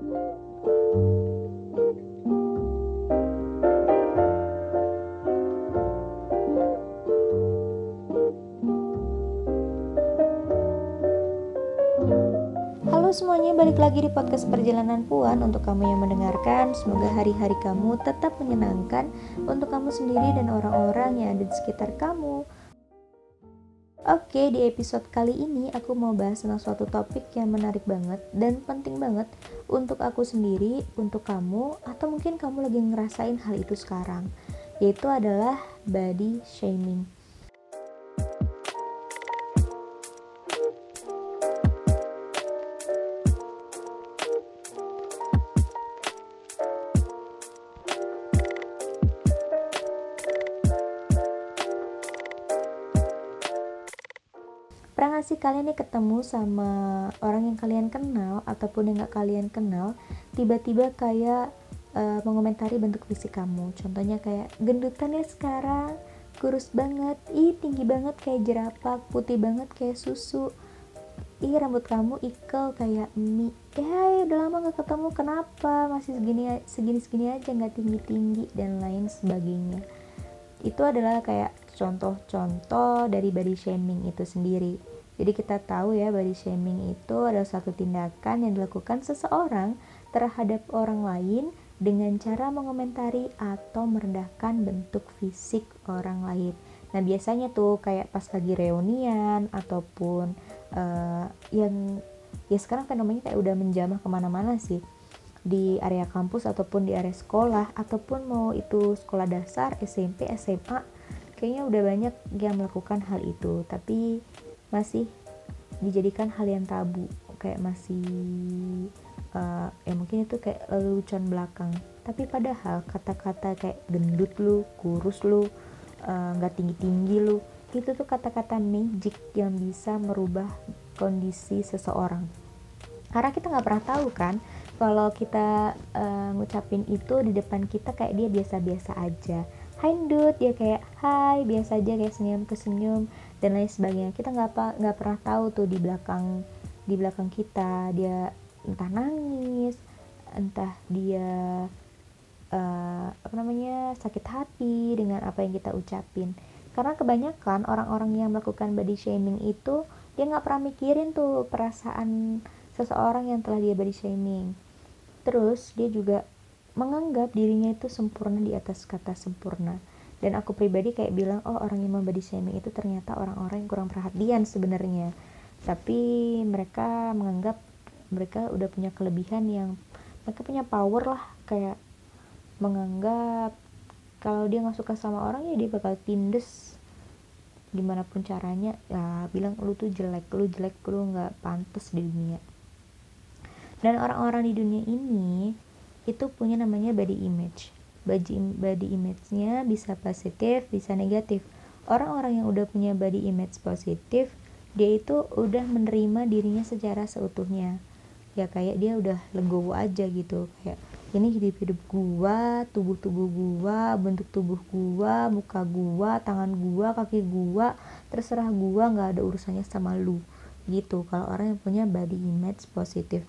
Halo semuanya, balik lagi di podcast Perjalanan Puan Untuk kamu yang mendengarkan, semoga hari-hari kamu tetap menyenangkan Untuk kamu sendiri dan orang-orang yang ada di sekitar kamu Oke, di episode kali ini aku mau bahas tentang suatu topik yang menarik banget dan penting banget untuk aku sendiri, untuk kamu, atau mungkin kamu lagi ngerasain hal itu sekarang, yaitu adalah body shaming. Sih kalian nih ketemu sama orang yang kalian kenal ataupun yang gak kalian kenal tiba-tiba kayak uh, mengomentari bentuk fisik kamu. Contohnya kayak gendutan ya sekarang kurus banget ih tinggi banget kayak jerapah putih banget kayak susu. Ih rambut kamu ikel kayak mie. Ya udah lama gak ketemu kenapa? Masih segini segini segini aja nggak tinggi tinggi dan lain sebagainya. Itu adalah kayak contoh-contoh dari body shaming itu sendiri jadi kita tahu ya body shaming itu adalah satu tindakan yang dilakukan seseorang terhadap orang lain dengan cara mengomentari atau merendahkan bentuk fisik orang lain. Nah biasanya tuh kayak pas lagi reunian ataupun uh, yang ya sekarang fenomena kayak udah menjamah ke mana-mana sih di area kampus ataupun di area sekolah ataupun mau itu sekolah dasar SMP SMA kayaknya udah banyak yang melakukan hal itu tapi masih dijadikan hal yang tabu kayak masih uh, ya mungkin itu kayak lelucon belakang. Tapi padahal kata-kata kayak gendut lu kurus lu eh, nggak uh, tinggi tinggi lu itu tuh kata-kata magic yang bisa merubah kondisi seseorang. Karena kita nggak pernah tahu kan kalau kita uh, ngucapin itu di depan kita kayak dia biasa-biasa aja. Hai dude ya kayak hai biasa aja kayak senyum ke senyum dan lain sebagainya. Kita nggak nggak pernah tahu tuh di belakang di belakang kita dia entah nangis entah dia uh, apa namanya sakit hati dengan apa yang kita ucapin. Karena kebanyakan orang-orang yang melakukan body shaming itu dia nggak pernah mikirin tuh perasaan seseorang yang telah dia body shaming. Terus dia juga menganggap dirinya itu sempurna di atas kata sempurna dan aku pribadi kayak bilang oh orang yang membody shaming itu ternyata orang-orang yang kurang perhatian sebenarnya. Tapi mereka menganggap mereka udah punya kelebihan yang mereka punya power lah kayak menganggap kalau dia nggak suka sama orang ya dia bakal tindes gimana pun caranya ya bilang lu tuh jelek lu jelek lu nggak pantas di dunia. Dan orang-orang di dunia ini itu punya namanya body image body, image-nya bisa positif bisa negatif. Orang-orang yang udah punya body image positif dia itu udah menerima dirinya secara seutuhnya. Ya kayak dia udah legowo aja gitu. Kayak ini hidup-hidup gua, tubuh-tubuh gua, bentuk tubuh gua, muka gua, tangan gua, kaki gua, terserah gua nggak ada urusannya sama lu. Gitu. Kalau orang yang punya body image positif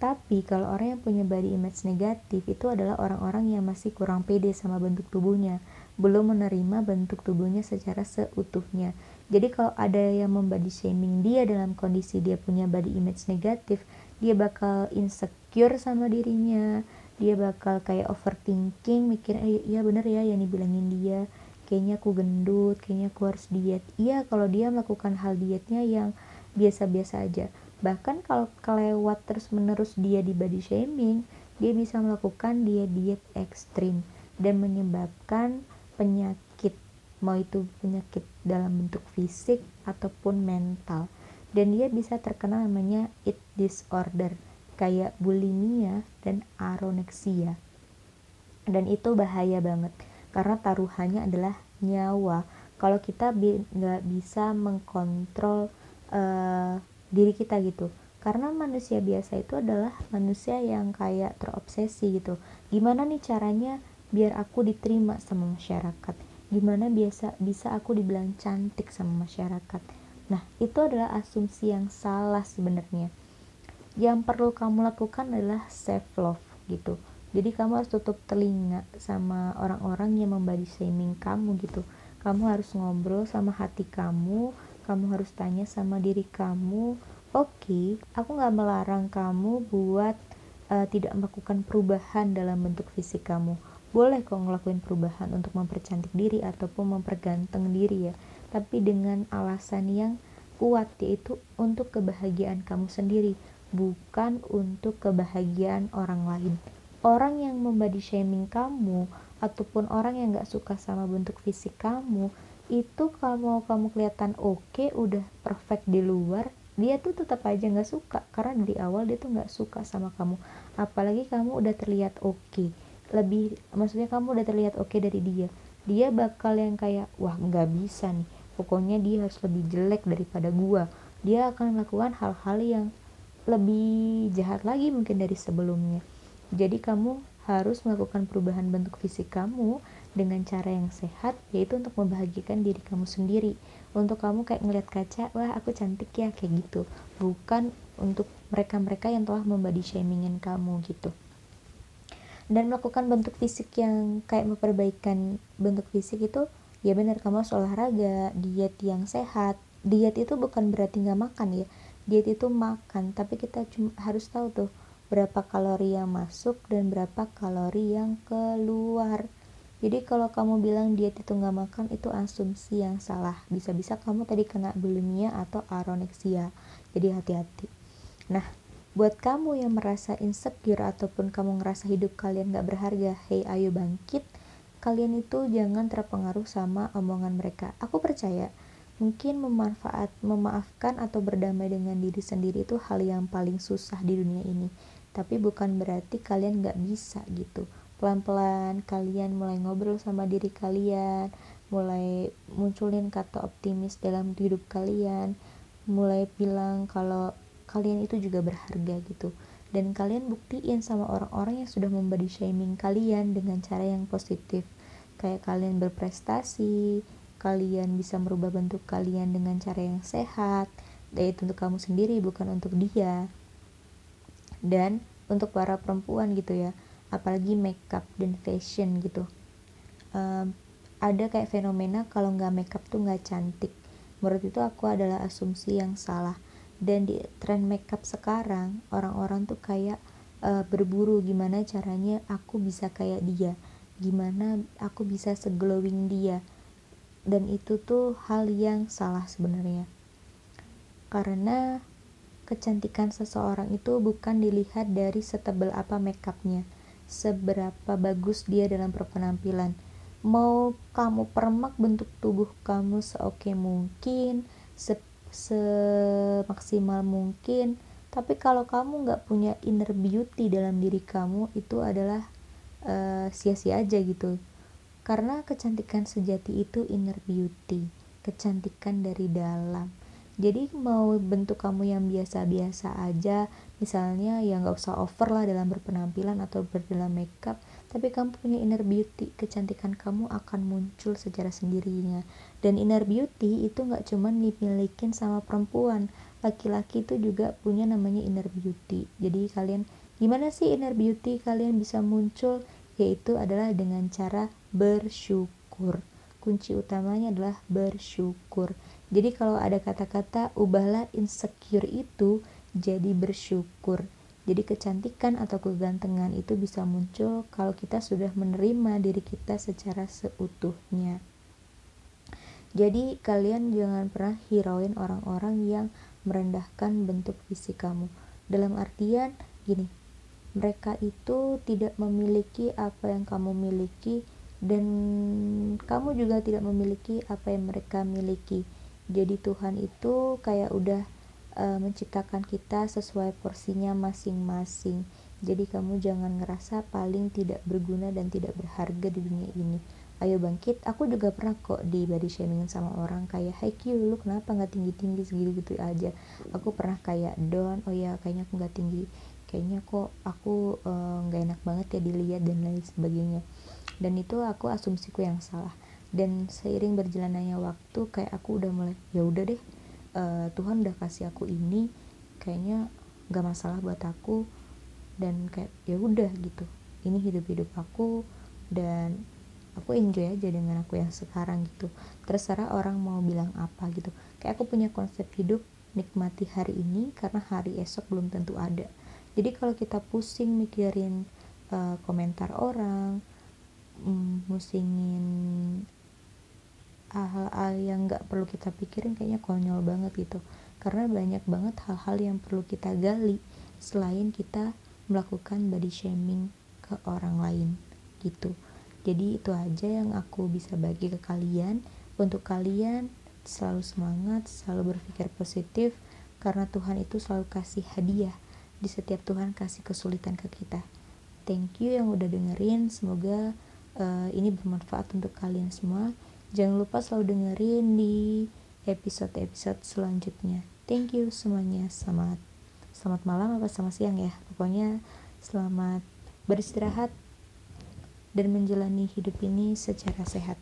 tapi kalau orang yang punya body image negatif itu adalah orang-orang yang masih kurang pede sama bentuk tubuhnya, belum menerima bentuk tubuhnya secara seutuhnya. Jadi kalau ada yang membody shaming dia dalam kondisi dia punya body image negatif, dia bakal insecure sama dirinya, dia bakal kayak overthinking, mikir eh, iya bener ya yang dibilangin dia, kayaknya aku gendut, kayaknya aku harus diet. Iya kalau dia melakukan hal dietnya yang biasa-biasa aja bahkan kalau kelewat terus menerus dia di body shaming dia bisa melakukan dia diet ekstrim dan menyebabkan penyakit mau itu penyakit dalam bentuk fisik ataupun mental. Dan dia bisa terkena namanya eat disorder kayak bulimia dan anorexia. Dan itu bahaya banget karena taruhannya adalah nyawa. Kalau kita nggak bi bisa mengkontrol uh, diri kita gitu. Karena manusia biasa itu adalah manusia yang kayak terobsesi gitu. Gimana nih caranya biar aku diterima sama masyarakat? Gimana biasa bisa aku dibilang cantik sama masyarakat? Nah itu adalah asumsi yang salah sebenarnya. Yang perlu kamu lakukan adalah self love gitu. Jadi kamu harus tutup telinga sama orang-orang yang membody shaming kamu gitu. Kamu harus ngobrol sama hati kamu kamu harus tanya sama diri kamu oke okay, aku gak melarang kamu buat uh, tidak melakukan perubahan dalam bentuk fisik kamu. Boleh kok ngelakuin perubahan untuk mempercantik diri ataupun memperganteng diri ya. Tapi dengan alasan yang kuat yaitu untuk kebahagiaan kamu sendiri bukan untuk kebahagiaan orang lain. Orang yang membody shaming kamu ataupun orang yang gak suka sama bentuk fisik kamu itu kalau kamu kelihatan oke okay, udah perfect di luar dia tuh tetap aja nggak suka. Karena dari awal dia tuh nggak suka sama kamu. Apalagi kamu udah terlihat oke. Okay lebih maksudnya kamu udah terlihat oke okay dari dia. Dia bakal yang kayak wah nggak bisa nih. Pokoknya dia harus lebih jelek daripada gua. Dia akan melakukan hal-hal yang lebih jahat lagi mungkin dari sebelumnya. Jadi kamu harus melakukan perubahan bentuk fisik kamu dengan cara yang sehat yaitu untuk membahagiakan diri kamu sendiri. Untuk kamu kayak ngeliat kaca wah aku cantik ya kayak gitu. Bukan untuk mereka-mereka yang telah membody shamingin kamu gitu. Dan melakukan bentuk fisik yang kayak memperbaikan bentuk fisik itu ya benar kamu harus olahraga diet yang sehat. Diet itu bukan berarti nggak makan ya. Diet itu makan tapi kita cuma harus tahu tuh berapa kalori yang masuk dan berapa kalori yang keluar jadi kalau kamu bilang diet itu nggak makan itu asumsi yang salah bisa-bisa kamu tadi kena bulimia atau anorexia jadi hati-hati nah Buat kamu yang merasa insecure ataupun kamu ngerasa hidup kalian gak berharga, hey ayo bangkit. Kalian itu jangan terpengaruh sama omongan mereka. Aku percaya, mungkin memanfaat, memaafkan atau berdamai dengan diri sendiri itu hal yang paling susah di dunia ini. Tapi bukan berarti kalian gak bisa gitu. Pelan-pelan kalian mulai ngobrol sama diri kalian, mulai munculin kata optimis dalam hidup kalian, mulai bilang kalau kalian itu juga berharga gitu. Dan kalian buktiin sama orang-orang yang sudah memberi shaming kalian dengan cara yang positif. Kayak kalian berprestasi kalian bisa merubah bentuk kalian dengan cara yang sehat. Yaitu untuk kamu sendiri bukan untuk dia dan untuk para perempuan gitu ya. Apalagi makeup dan fashion gitu. Um, ada kayak fenomena kalau nggak makeup tuh nggak cantik. Menurut itu aku adalah asumsi yang salah. Dan di tren makeup sekarang orang-orang tuh kayak uh, berburu gimana caranya aku bisa kayak dia. Gimana aku bisa seglowing dia. Dan itu tuh hal yang salah sebenarnya. Karena kecantikan seseorang itu bukan dilihat dari setebal apa makeupnya. Seberapa bagus dia dalam berpenampilan. Mau kamu permak bentuk tubuh kamu seoke mungkin se semaksimal mungkin tapi kalau kamu nggak punya inner beauty dalam diri kamu itu adalah uh, sia-sia aja gitu. Karena kecantikan sejati itu inner beauty kecantikan dari dalam jadi mau bentuk kamu yang biasa-biasa aja misalnya ya nggak usah over lah dalam berpenampilan atau berdalam makeup tapi kamu punya inner beauty kecantikan kamu akan muncul secara sendirinya. Dan inner beauty itu nggak cuma dimilikin sama perempuan laki-laki itu juga punya namanya inner beauty. Jadi kalian gimana sih inner beauty kalian bisa muncul? Yaitu adalah dengan cara bersyukur. Kunci utamanya adalah bersyukur jadi kalau ada kata-kata ubahlah insecure itu jadi bersyukur jadi kecantikan atau kegantengan itu bisa muncul kalau kita sudah menerima diri kita secara seutuhnya. Jadi kalian jangan pernah hirauin orang-orang yang merendahkan bentuk fisik kamu. Dalam artian gini, mereka itu tidak memiliki apa yang kamu miliki dan kamu juga tidak memiliki apa yang mereka miliki. Jadi Tuhan itu kayak udah uh, menciptakan kita sesuai porsinya masing-masing. Jadi kamu jangan ngerasa paling tidak berguna dan tidak berharga di dunia ini. Ayo bangkit. Aku juga pernah kok di body shaming sama orang kayak, Hey Q, lu kenapa nggak tinggi-tinggi segitu-gitu aja? Aku pernah kayak down. Oh ya, kayaknya aku nggak tinggi. Kayaknya kok aku eh, nggak uh, enak banget ya dilihat dan lain sebagainya. Dan itu aku asumsiku yang salah. Dan seiring berjalannya waktu, kayak aku udah mulai, ya udah deh uh, Tuhan udah kasih aku ini kayaknya nggak masalah buat aku. Dan kayak ya udah gitu. Ini hidup hidup aku dan aku enjoy aja dengan aku yang sekarang gitu. Terserah orang mau bilang apa gitu. Kayak aku punya konsep hidup nikmati hari ini karena hari esok belum tentu ada. Jadi kalau kita pusing mikirin uh, komentar orang um, musingin hal-hal yang nggak perlu kita pikirin kayaknya konyol banget gitu karena banyak banget hal-hal yang perlu kita gali selain kita melakukan body shaming ke orang lain gitu jadi itu aja yang aku bisa bagi ke kalian untuk kalian selalu semangat, selalu berpikir positif karena Tuhan itu selalu kasih hadiah di setiap Tuhan kasih kesulitan ke kita. Thank you yang udah dengerin, semoga uh, ini bermanfaat untuk kalian semua. Jangan lupa selalu dengerin di episode-episode selanjutnya. Thank you semuanya. Selamat selamat malam apa selamat siang ya. Pokoknya selamat beristirahat dan menjalani hidup ini secara sehat.